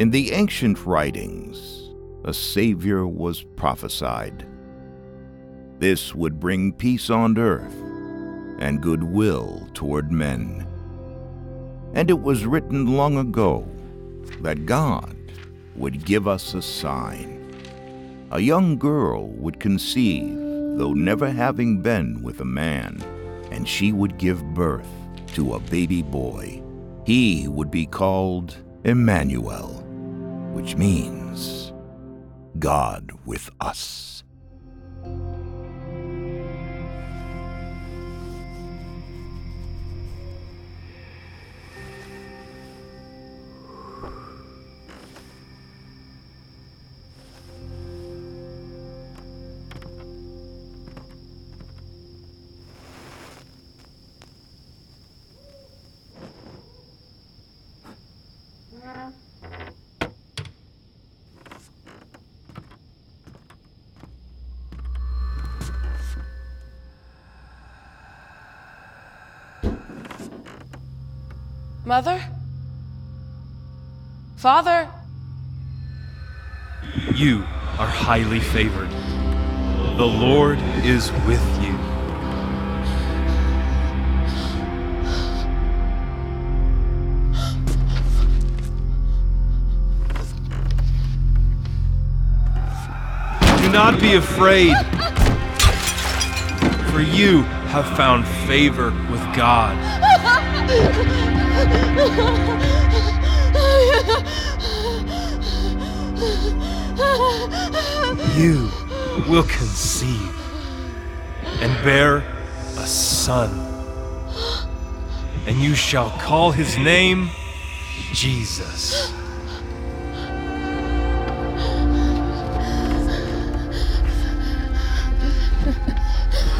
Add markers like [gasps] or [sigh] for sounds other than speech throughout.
In the ancient writings, a Savior was prophesied. This would bring peace on earth and goodwill toward men. And it was written long ago that God would give us a sign. A young girl would conceive, though never having been with a man, and she would give birth to a baby boy. He would be called Emmanuel which means God with us. Mother? Father? You are highly favored. The Lord is with you. Do not be afraid, for you have found favor with God. [laughs] You will conceive and bear a son, and you shall call his name Jesus.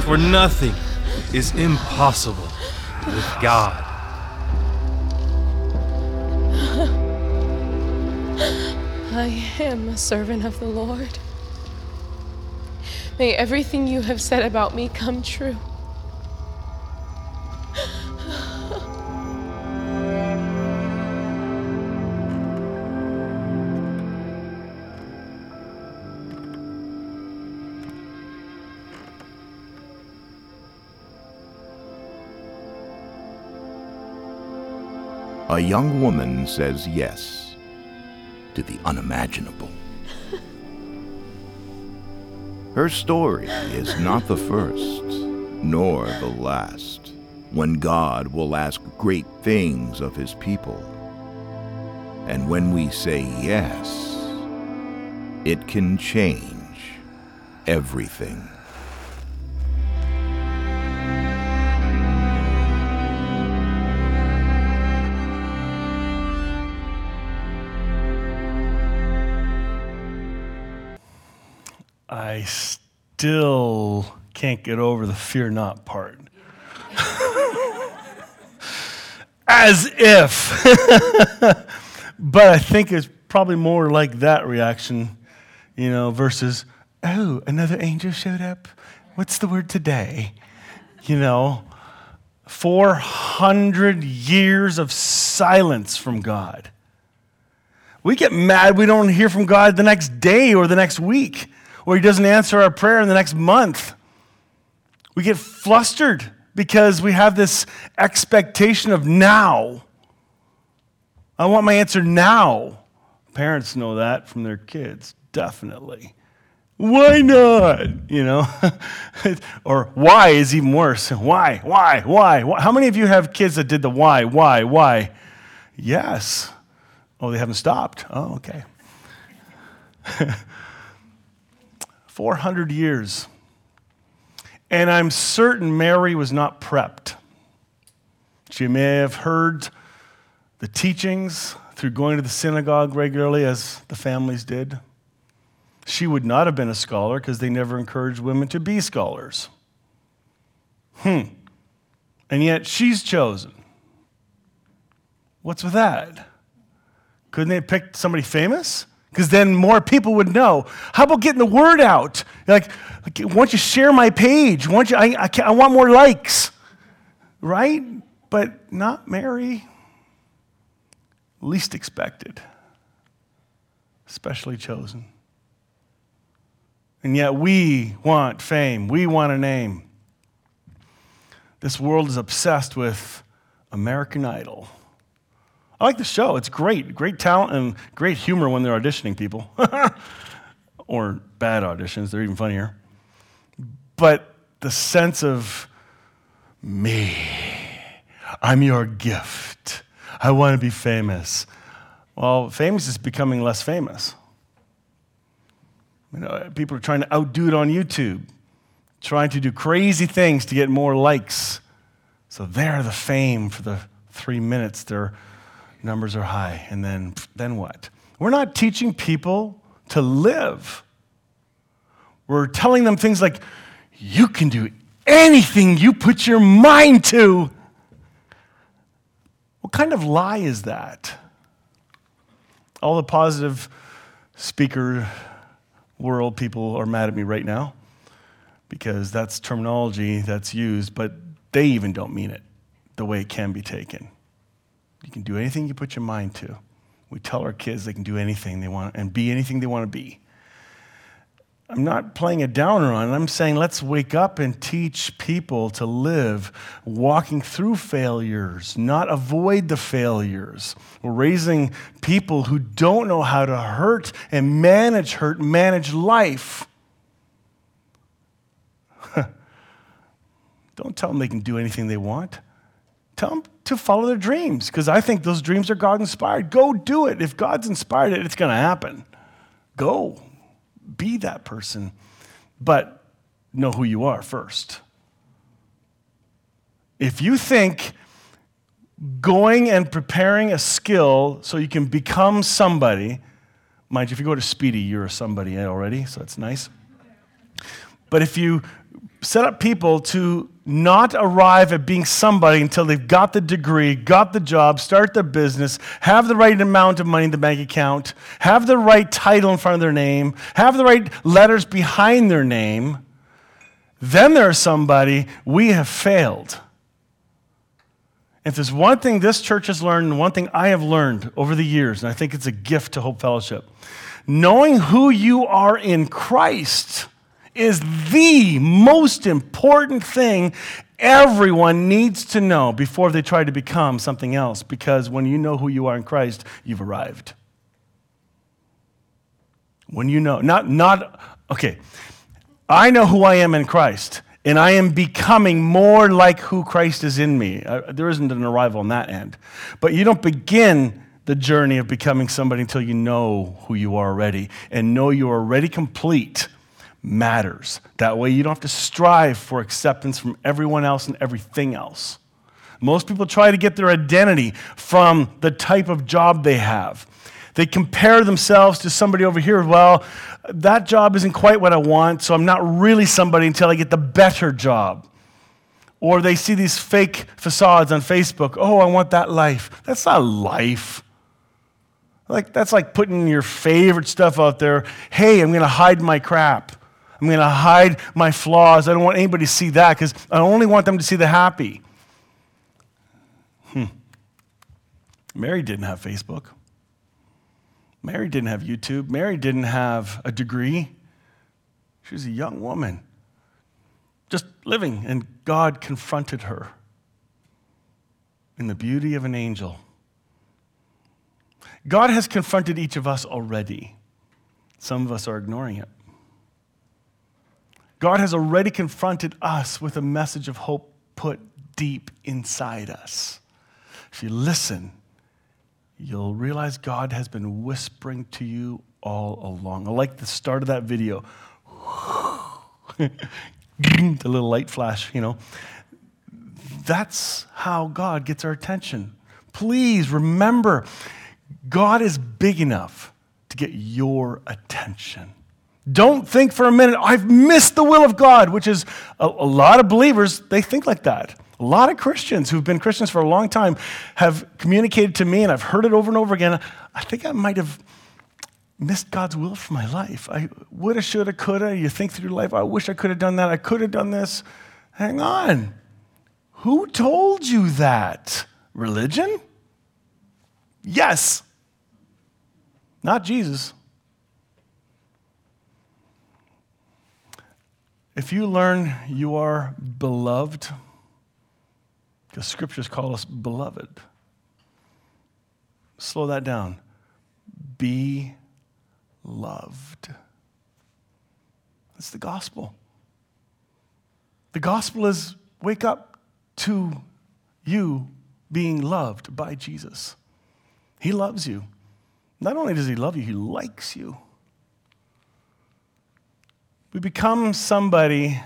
For nothing is impossible with God. Am a servant of the Lord. May everything you have said about me come true. A young woman says yes to the unimaginable. Her story is not the first, nor the last, when God will ask great things of his people. And when we say yes, it can change everything. I still can't get over the fear not part. As if. [laughs] but I think it's probably more like that reaction, you know, versus, oh, another angel showed up. What's the word today? You know, 400 years of silence from God. We get mad we don't hear from God the next day or the next week or he doesn't answer our prayer in the next month. We get flustered because we have this expectation of now. I want my answer now. Parents know that from their kids, definitely. Why not? You know? [laughs] or why is even worse. Why? Why? Why? Why? How many of you have kids that did the why? Why? Why? Yes. Oh, they haven't stopped. Oh, okay. [laughs] 400 years. And I'm certain Mary was not prepped. She may have heard the teachings through going to the synagogue regularly, as the families did. She would not have been a scholar because they never encouraged women to be scholars. Hmm. And yet she's chosen. What's with that? Couldn't they picked somebody famous? Because then more people would know. How about getting the word out? Like, why don't you share my page? Why don't you, I, I, I want more likes, right? But not Mary. Least expected. specially chosen. And yet we want fame, we want a name. This world is obsessed with American Idol. I like the show. It's great. Great talent and great humor when they're auditioning people. [laughs] or bad auditions, they're even funnier. But the sense of me, I'm your gift. I want to be famous. Well, famous is becoming less famous. You know, people are trying to outdo it on YouTube, trying to do crazy things to get more likes. So they're the fame for the three minutes. Their numbers are high. And then, then what? We're not teaching people to live. We're telling them things like, you can do anything you put your mind to. What kind of lie is that? All the positive speaker world people are mad at me right now because that's terminology that's used, but they even don't mean it the way it can be taken. You can do anything you put your mind to. We tell our kids they can do anything they want and be anything they want to be. I'm not playing a downer on it. I'm saying let's wake up and teach people to live walking through failures, not avoid the failures. We're raising people who don't know how to hurt and manage hurt, manage life. [laughs] don't tell them they can do anything they want. Tell them to follow their dreams because I think those dreams are God inspired. Go do it. If God's inspired it, it's going to happen. Go be that person, but know who you are first. If you think going and preparing a skill so you can become somebody, mind you, if you go to Speedy, you're somebody already, so that's nice. But if you set up people to not arrive at being somebody until they've got the degree, got the job, start the business, have the right amount of money in the bank account, have the right title in front of their name, have the right letters behind their name, then there's somebody we have failed. If there's one thing this church has learned, and one thing I have learned over the years, and I think it's a gift to Hope Fellowship, knowing who you are in Christ is the most important thing everyone needs to know before they try to become something else. Because when you know who you are in Christ, you've arrived. When you know, not, not, okay, I know who I am in Christ, and I am becoming more like who Christ is in me. Uh, there isn't an arrival on that end. But you don't begin the journey of becoming somebody until you know who you are already and know you are already complete matters. That way, you don't have to strive for acceptance from everyone else and everything else. Most people try to get their identity from the type of job they have. They compare themselves to somebody over here. Well, that job isn't quite what I want, so I'm not really somebody until I get the better job. Or they see these fake facades on Facebook. Oh, I want that life. That's not life. Like that's like putting your favorite stuff out there. Hey, I'm going to hide my crap. I'm going to hide my flaws. I don't want anybody to see that because I only want them to see the happy. Hmm. Mary didn't have Facebook. Mary didn't have YouTube. Mary didn't have a degree. She was a young woman, just living, and God confronted her in the beauty of an angel. God has confronted each of us already. Some of us are ignoring it. God has already confronted us with a message of hope put deep inside us. If you listen, you'll realize God has been whispering to you all along. I like the start of that video. [laughs] the little light flash, you know. That's how God gets our attention. Please remember, God is big enough to get your attention. Don't think for a minute, I've missed the will of God, which is a, a, lot of believers, they think like that. A lot of Christians who've been Christians for a long time have communicated to me, and I've heard it over and over again. I think I might have missed God's will for my life. I woulda, shoulda, coulda. You think through life, I wish I could have done that. I could have done this. Hang on. Who told you that? Religion? Yes. Not Jesus. If you learn you are beloved, because scriptures call us beloved, slow that down. Be loved. That's the gospel. The gospel is wake up to you being loved by Jesus. He loves you. Not only does he love you, he likes you. We become somebody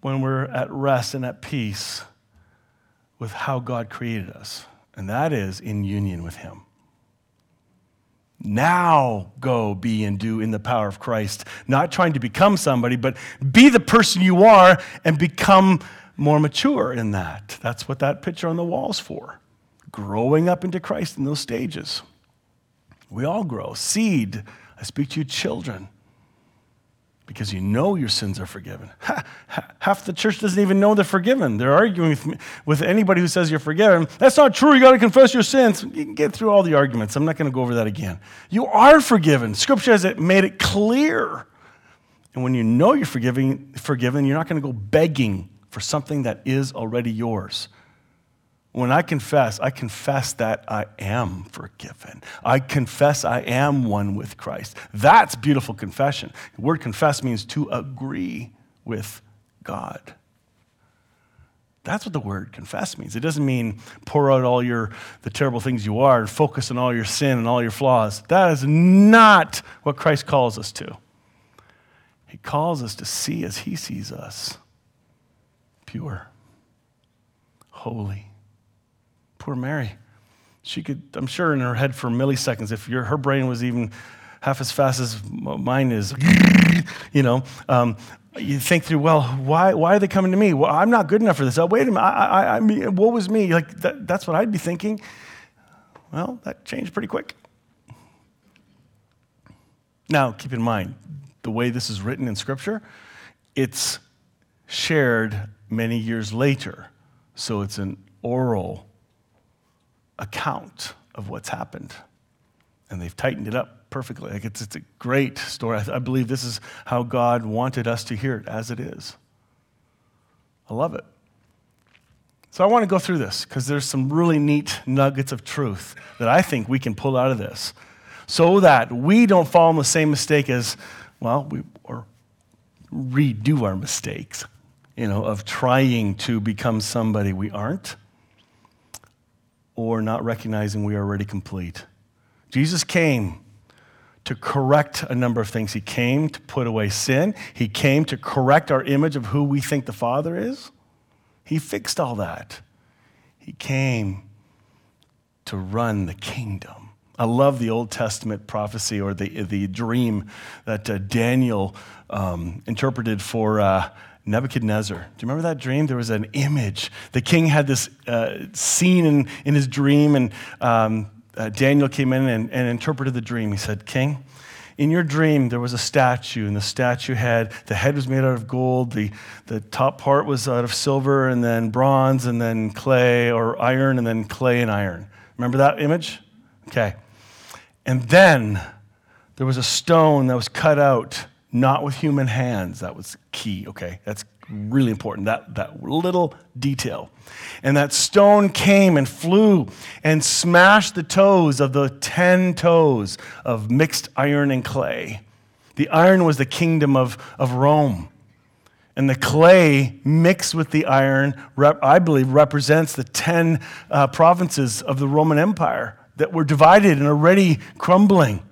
when we're at rest and at peace with how God created us, and that is in union with him. Now go be and do in the power of Christ. Not trying to become somebody, but be the person you are and become more mature in that. That's what that picture on the wall's for. Growing up into Christ in those stages. We all grow. Seed, I speak to you, children, because you know your sins are forgiven. Half the church doesn't even know they're forgiven. They're arguing with, me, with anybody who says you're forgiven. That's not true. You got to confess your sins. You can get through all the arguments. I'm not going to go over that again. You are forgiven. Scripture has made it clear. And when you know you're forgiving, forgiven, you're not going to go begging for something that is already yours. When I confess, I confess that I am forgiven. I confess I am one with Christ. That's beautiful confession. The word confess means to agree with God. That's what the word confess means. It doesn't mean pour out all your the terrible things you are and focus on all your sin and all your flaws. That is not what Christ calls us to. He calls us to see as he sees us. Pure. Holy Poor Mary. She could, I'm sure, in her head for milliseconds, if your, her brain was even half as fast as mine is, [laughs] you know, um, you think through, well, why, why are they coming to me? Well, I'm not good enough for this. Oh, wait a minute. I, I, I mean, what was me? Like, that, that's what I'd be thinking. Well, that changed pretty quick. Now, keep in mind, the way this is written in Scripture, it's shared many years later. So it's an oral account of what's happened. And they've tightened it up perfectly. Like it's, it's a great story. I, I believe this is how God wanted us to hear it as it is. I love it. So I want to go through this because there's some really neat nuggets of truth that I think we can pull out of this so that we don't fall in the same mistake as, well, we, or redo our mistakes, you know, of trying to become somebody we aren't or not recognizing we are already complete. Jesus came to correct a number of things. He came to put away sin, He came to correct our image of who we think the Father is. He fixed all that. He came to run the kingdom. I love the Old Testament prophecy or the, the dream that uh, Daniel um, interpreted for uh, Nebuchadnezzar. Do you remember that dream? There was an image. The king had this uh, scene in, in his dream, and um, uh, Daniel came in and, and interpreted the dream. He said, King, in your dream, there was a statue, and the statue had, the head was made out of gold, the, the top part was out of silver, and then bronze, and then clay or iron, and then clay and iron. Remember that image? Okay. And then there was a stone that was cut out not with human hands. That was key, okay? That's really important, that, that little detail. And that stone came and flew and smashed the toes of the 10 toes of mixed iron and clay. The iron was the kingdom of, of Rome. And the clay mixed with the iron, I believe, represents the 10 uh, provinces of the Roman Empire that were divided and already crumbling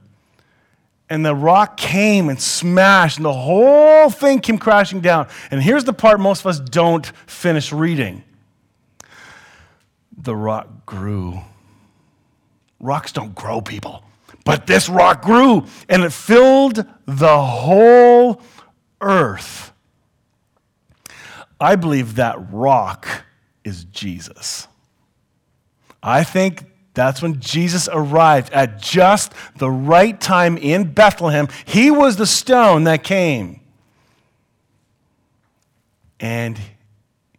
and the rock came and smashed, and the whole thing came crashing down. And here's the part most of us don't finish reading the rock grew. Rocks don't grow, people. But this rock grew, and it filled the whole earth. I believe that rock is Jesus. I think that's when Jesus arrived at just the right time in Bethlehem. He was the stone that came. And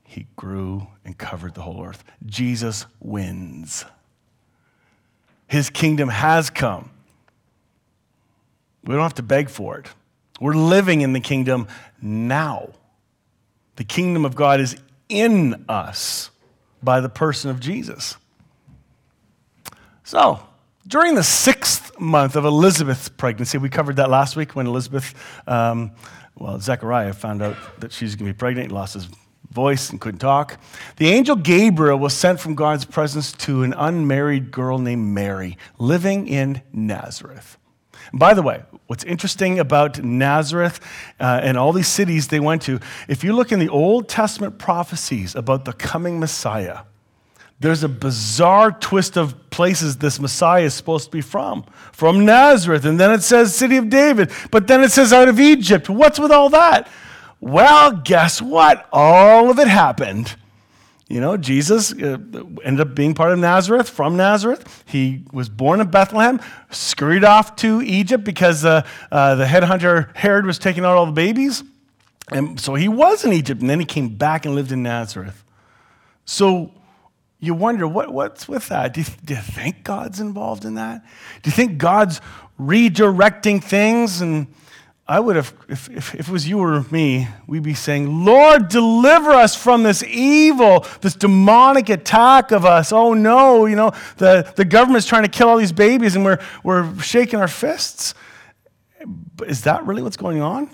he grew and covered the whole earth. Jesus wins. His kingdom has come. We don't have to beg for it. We're living in the kingdom now. The kingdom of God is in us by the person of Jesus. So, during the sixth month of Elizabeth's pregnancy, we covered that last week when Elizabeth, um, well, Zechariah found out that she's going to be pregnant. Lost his voice and couldn't talk. The angel Gabriel was sent from God's presence to an unmarried girl named Mary living in Nazareth. By the way, what's interesting about Nazareth uh, and all these cities they went to, if you look in the Old Testament prophecies about the coming Messiah, there's a bizarre twist of places this Messiah is supposed to be from. From Nazareth, and then it says city of David, but then it says out of Egypt. What's with all that? Well, guess what? All of it happened. You know, Jesus uh, ended up being part of Nazareth, from Nazareth. He was born in Bethlehem, scurried off to Egypt because uh, uh, the headhunter Herod was taking out all the babies. And so he was in Egypt, and then he came back and lived in Nazareth. So you wonder, what, what's with that? Do you, do you think God's involved in that? Do you think God's redirecting things? And I would have, if, if, if, it was you or me, we'd be saying, Lord, deliver us from this evil, this demonic attack of us. Oh no, you know, the, the government's trying to kill all these babies and we're, we're shaking our fists. But is that really what's going on?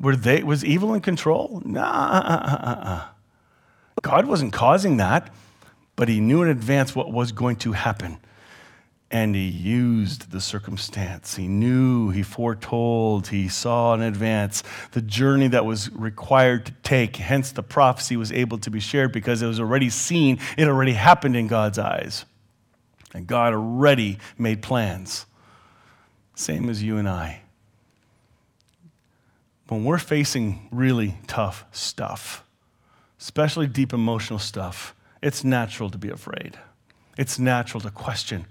Were they, was evil in control? Nah. God wasn't causing that but he knew in advance what was going to happen. And he used the circumstance. He knew, he foretold, he saw in advance the journey that was required to take. Hence, the prophecy was able to be shared because it was already seen, it already happened in God's eyes. And God already made plans. Same as you and I. When we're facing really tough stuff, especially deep emotional stuff, it's natural to be afraid. It's natural to question,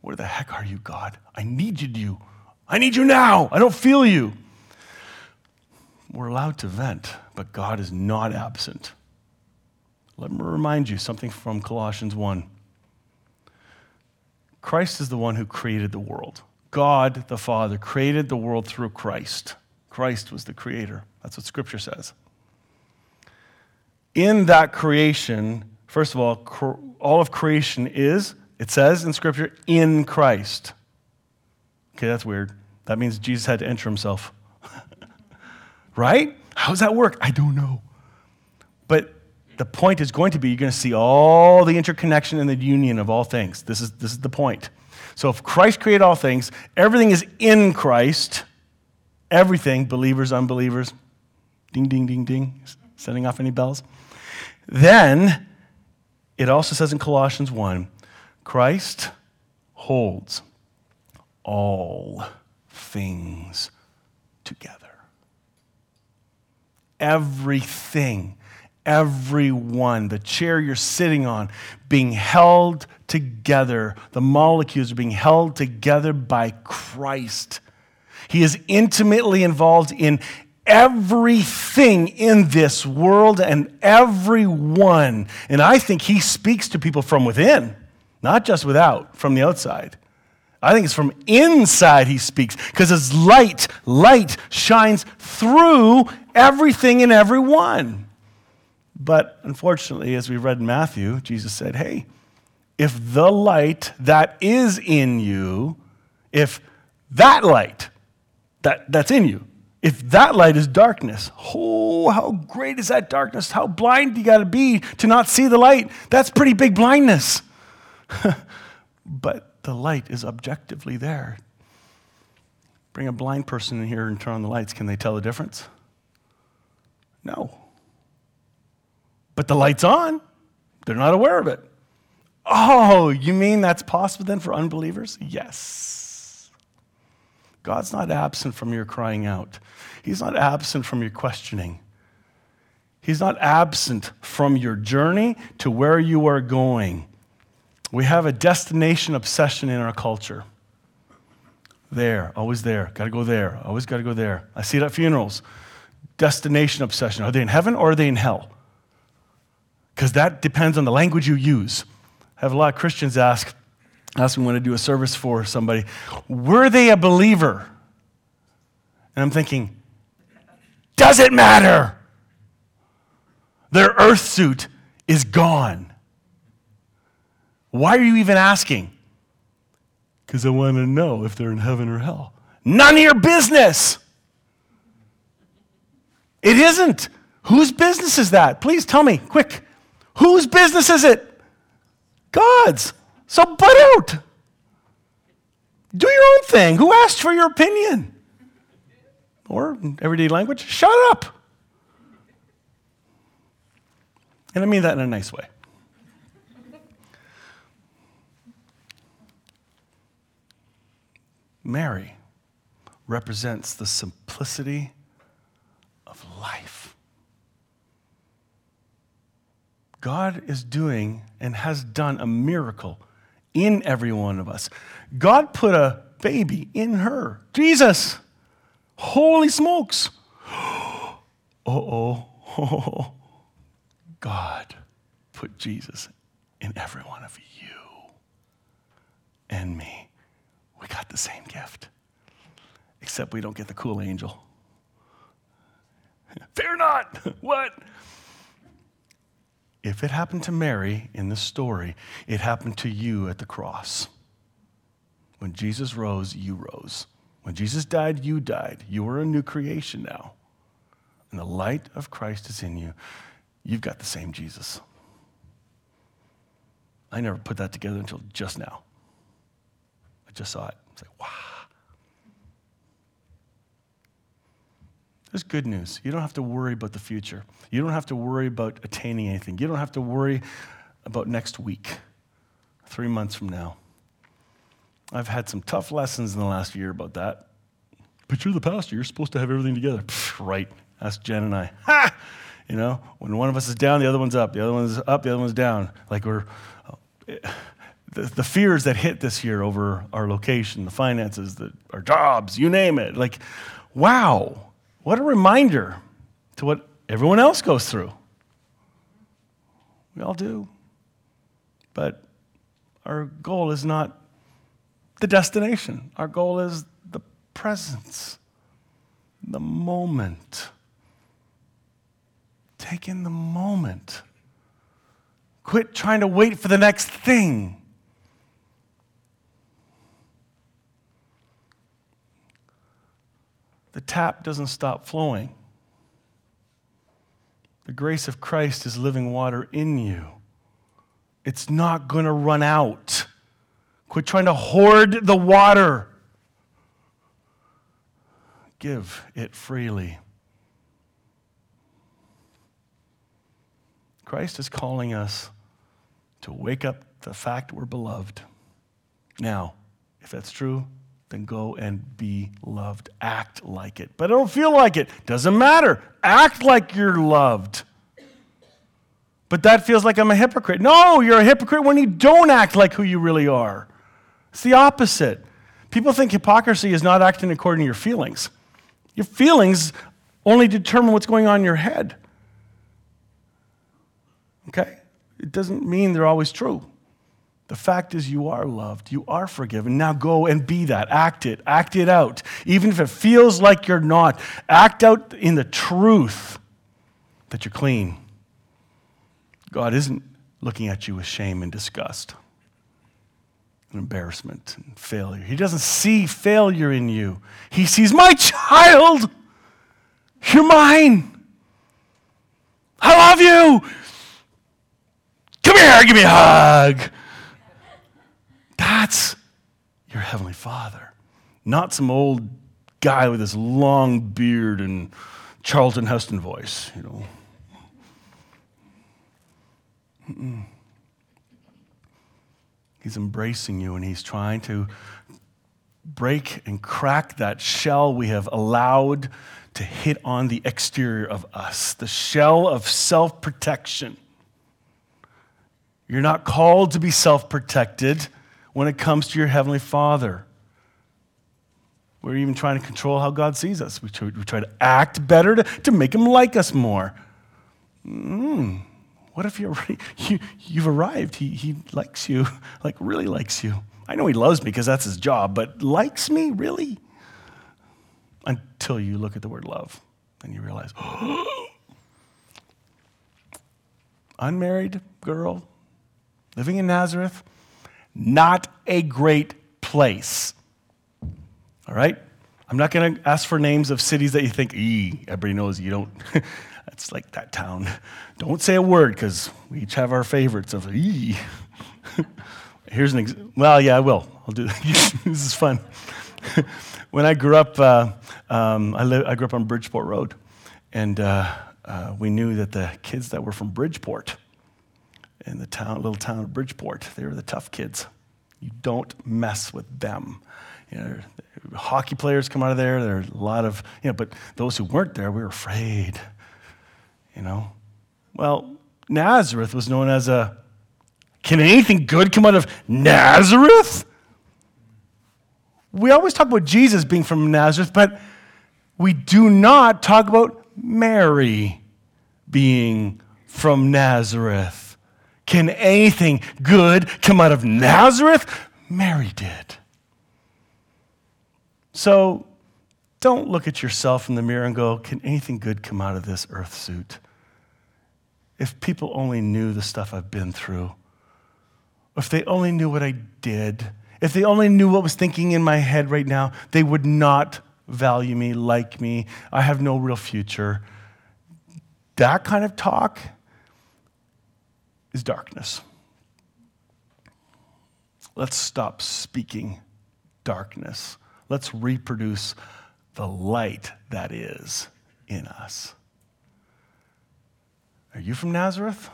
where the heck are you, God? I need you. I need you now. I don't feel you. We're allowed to vent, but God is not absent. Let me remind you something from Colossians 1. Christ is the one who created the world. God, the Father, created the world through Christ. Christ was the creator. That's what Scripture says. In that creation, First of all, all of creation is, it says in Scripture, in Christ. Okay, that's weird. That means Jesus had to enter himself. [laughs] right? How does that work? I don't know. But the point is going to be you're going to see all the interconnection and the union of all things. This is, this is the point. So if Christ created all things, everything is in Christ. Everything, believers, unbelievers, ding, ding, ding, ding, setting off any bells. Then it also says in Colossians 1 Christ holds all things together. Everything, everyone, the chair you're sitting on, being held together, the molecules are being held together by Christ. He is intimately involved in everything in this world and everyone. And I think he speaks to people from within, not just without, from the outside. I think it's from inside he speaks because his light, light shines through everything and everyone. But unfortunately, as we read in Matthew, Jesus said, Hey, if the light that is in you, if that light that, that's in you, if that light is darkness, oh, how great is that darkness? How blind you got to be to not see the light? That's pretty big blindness. [laughs] but the light is objectively there. Bring a blind person in here and turn on the lights. Can they tell the difference? No. But the light's on. They're not aware of it. Oh, you mean that's possible then for unbelievers? Yes. God's not absent from your crying out, He's not absent from your questioning. He's not absent from your journey to where you are going. We have a destination obsession in our culture. There, always there, gotta go there, always gotta go there. I see it at funerals. Destination obsession. Are they in heaven or are they in hell? Because that depends on the language you use. I have a lot of Christians ask, ask me when I do a service for somebody, were they a believer? And I'm thinking, does it matter? Their earth suit is gone. Why are you even asking? Because I want to know if they're in heaven or hell. None of your business. It isn't. Whose business is that? Please tell me, quick. Whose business is it? God's. So butt out. Do your own thing. Who asked for your opinion? Or, everyday language, shut up. And I mean that in a nice way. Mary represents the simplicity of life. God is doing and has done a miracle in every one of us. God put a baby in her, Jesus. Holy smokes. [gasps] Uh oh. [laughs] God put Jesus in every one of you and me. We got the same gift, except we don't get the cool angel. [laughs] Fear not. [laughs] what? If it happened to Mary in the story, it happened to you at the cross. When Jesus rose, you rose. When Jesus died, you died. You are a new creation now. And the light of Christ is in you. You've got the same Jesus. I never put that together until just now. I just saw it. It's like, wow. There's good news. You don't have to worry about the future. You don't have to worry about attaining anything. You don't have to worry about next week, three months from now. I've had some tough lessons in the last year about that. But you're the pastor. You're supposed to have everything together. Pfft, right. That's Jen and I. Ha! You know, when one of us is down, the other one's up. The other one's up, the other one's down. Like we're. Uh, the, the fears that hit this year over our location, the finances, the, our jobs, you name it. Like, wow, what a reminder to what everyone else goes through. We all do. But our goal is not the destination, our goal is the presence, the moment. Take in the moment. Quit trying to wait for the next thing. The tap doesn't stop flowing. The grace of Christ is living water in you. It's not going to run out. Quit trying to hoard the water. Give it freely. Christ is calling us to wake up the fact we're beloved. Now, if that's true, then go and be loved. Act like it. But I don't feel like it. Doesn't matter. Act like you're loved. But that feels like I'm a hypocrite. No, you're a hypocrite when you don't act like who you really are. It's the opposite. People think hypocrisy is not acting according to your feelings. Your feelings only determine what's going on in your head. Okay? It doesn't mean they're always true. The fact is, you are loved. You are forgiven. Now go and be that. Act it. Act it out. Even if it feels like you're not, act out in the truth that you're clean. God isn't looking at you with shame and disgust and embarrassment and failure. He doesn't see failure in you. He sees, My child, you're mine. I love you. Come here, give me a hug. That's your Heavenly Father, not some old guy with this long beard and Charlton Heston voice, you know. Mm-mm. He's embracing you and he's trying to break and crack that shell we have allowed to hit on the exterior of us, the shell of self protection. You're not called to be self protected when it comes to your Heavenly Father. We're even trying to control how God sees us. We try, we try to act better to, to make Him like us more. Mm, what if you're, [laughs] you, you've arrived? He, he likes you, [laughs] like really likes you. I know He loves me because that's His job, but likes me? Really? until you look at the word love and you realize, [gasps] unmarried girl living in Nazareth, not a great place. All right? I'm not going to ask for names of cities that you think, ee, everybody knows you don't. [laughs] That's like that town. Don't say a word because we each have our favorites of ee. [laughs] Here's an example. Well, yeah, I will. I'll do that. [laughs] this is fun. when I grew up, uh, um, I, li- I, grew up on Bridgeport Road, and uh, uh, we knew that the kids that were from Bridgeport, in the town, little town of Bridgeport, they were the tough kids. You don't mess with them. You know, hockey players come out of there. There are a lot of, you know, but those who weren't there, we were afraid. You know? Well, Nazareth was known as a can anything good come out of Nazareth? We always talk about Jesus being from Nazareth, but we do not talk about Mary being from Nazareth. Can anything good come out of Nazareth? Mary did. So don't look at yourself in the mirror and go, Can anything good come out of this earth suit? If people only knew the stuff I've been through, if they only knew what I did, if they only knew what was thinking in my head right now, they would not value me, like me. I have no real future. That kind of talk is darkness. Let's stop speaking darkness. Let's reproduce the light that is in us. Are you from Nazareth?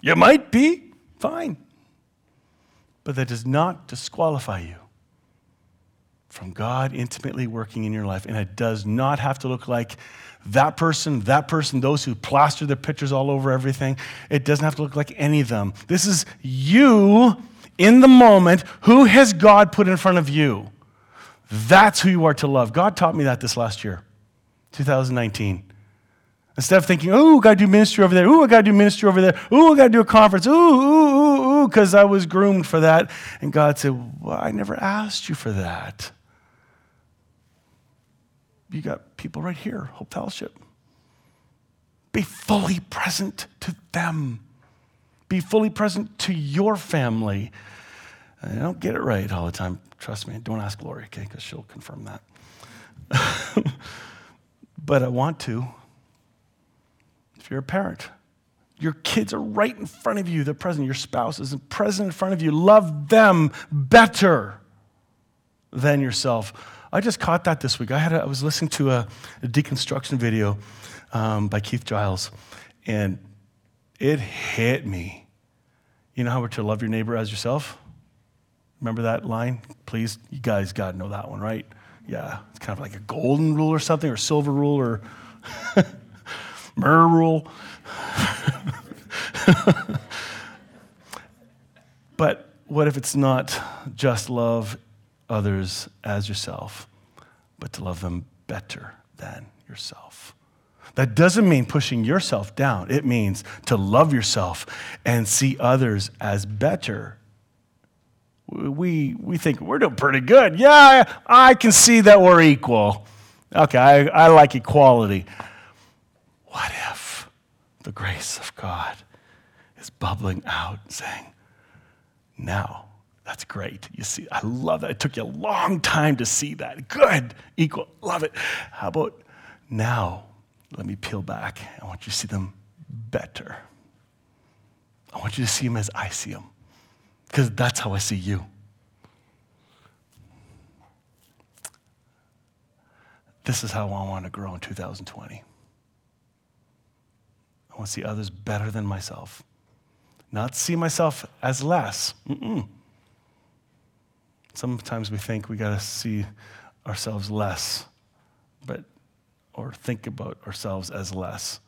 You might be fine. But that does not disqualify you from God intimately working in your life. And it does not have to look like that person, that person, those who plaster their pictures all over everything. It doesn't have to look like any of them. This is you in the moment. Who has God put in front of you? That's who you are to love. God taught me that this last year, 2019. Instead of thinking, oh, I got to do ministry over there. Ooh, I got to do ministry over there. Ooh, I got to do a conference. Ooh, ooh, ooh, ooh, because I was groomed for that. And God said, well, I never asked you for that. You got people right here, Hope Fellowship. Be fully present to them. Be fully present to your family. I don't get it right all the time. Trust me. Don't ask Lori, okay? Because she'll confirm that. [laughs] but I want to. If you're a parent, your kids are right in front of you. They're present. Your spouse is present in front of you. Love them better than yourself. I just caught that this week. I, had a, I was listening to a, a deconstruction video um, by Keith Giles, and it hit me. You know how we're to love your neighbor as yourself? Remember that line? Please, you guys got to know that one, right? Yeah, it's kind of like a golden rule or something, or silver rule, or [laughs] Murr rule. [laughs] but what if it's not just love others as yourself, but to love them better than yourself? That doesn't mean pushing yourself down. It means to love yourself and see others as better. We, we think we're doing pretty good. Yeah, I can see that we're equal. Okay, I, I like equality. What if the grace of God is bubbling out saying, now, that's great. You see, I love that. It took you a long time to see that. Good, equal, love it. How about now? Let me peel back. I want you to see them better. I want you to see them as I see them, because that's how I see you. This is how I want to grow in 2020. I want to see others better than myself, not see myself as less. Mm-mm. Sometimes we think we got to see ourselves less, but or think about ourselves as less.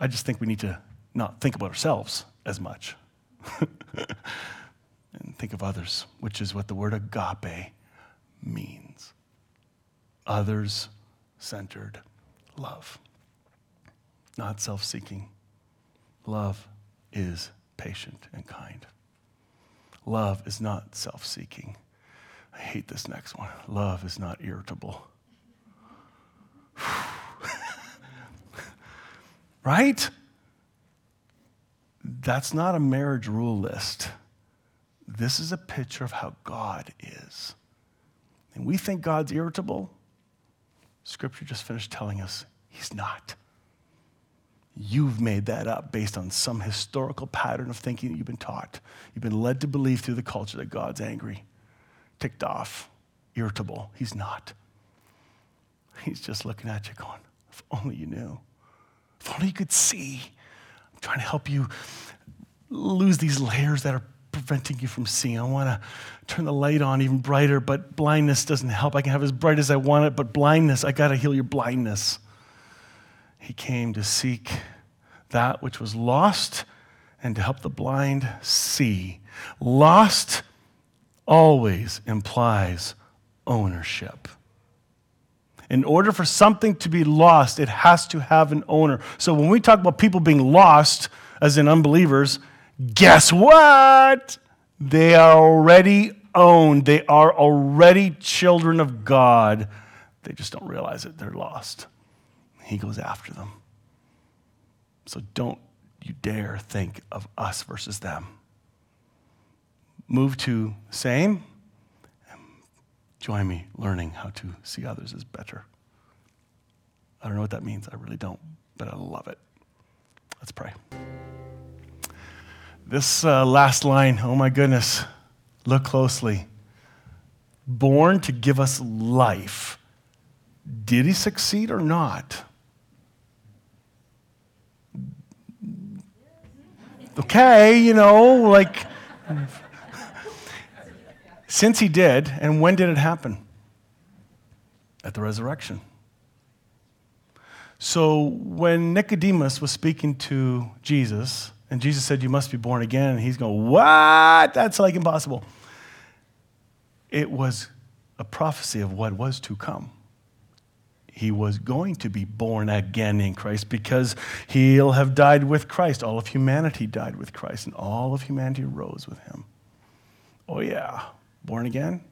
I just think we need to not think about ourselves as much [laughs] and think of others, which is what the word agape means others centered love not self seeking. Love is patient and kind. Love is not self seeking. I hate this next one. Love is not irritable. [sighs] right? That's not a marriage rule list. This is a picture of how God is. And we think God's irritable. Scripture just finished telling us he's not. You've made that up based on some historical pattern of thinking that you've been taught. You've been led to believe through the culture that God's angry ticked off, irritable. He's not. He's just looking at you going, if only you knew. If only you could see. I'm trying to help you lose these layers that are preventing you from seeing. I want to turn the light on even brighter, but blindness doesn't help. I can have as bright as I want it, but blindness, I got to heal your blindness. He came to seek that which was lost and to help the blind see. Lost always implies ownership. In order for something to be lost, it has to have an owner. So when we talk about people being lost, as in unbelievers, guess what? They are already owned. They are already children of God. They just don't realize it. They're lost. He goes after them. So don't you dare think of us versus them. Move to same. Join me learning how to see others as better. I don't know what that means. I really don't, but I love it. Let's pray. This uh, last line, oh my goodness, look closely. Born to give us life. Did he succeed or not? Okay, you know, like, since he did, and when did it happen? At the resurrection. So when Nicodemus was speaking to Jesus, and Jesus said, You must be born again, and he's going, What? That's like impossible. It was a prophecy of what was to come he was going to be born again in Christ because he'll have died with Christ. All of humanity died with Christ, and all of humanity rose with him. Oh, yeah. Born again?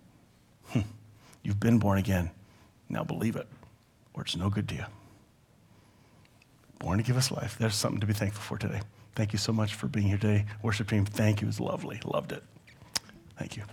Hm. You've been born again. Now believe it, or it's no good to you. Born to give us life. There's something to be thankful for today. Thank you so much for being here today. Worship team, thank you. It was lovely. Loved it. Thank you.